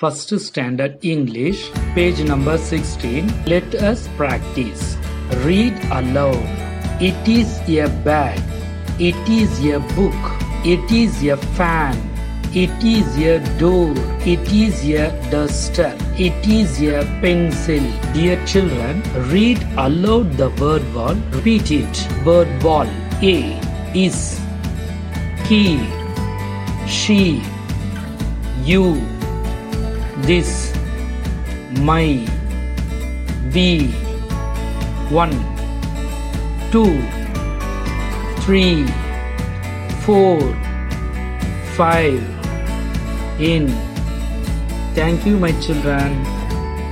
First Standard English, page number 16. Let us practice. Read aloud. It is a bag. It is a book. It is a fan. It is a door. It is a duster. It is a pencil. Dear children, read aloud the word ball. Repeat it. Word ball. A is he, she, you, this, my, be one, two, three, four, five, in. Thank you, my children.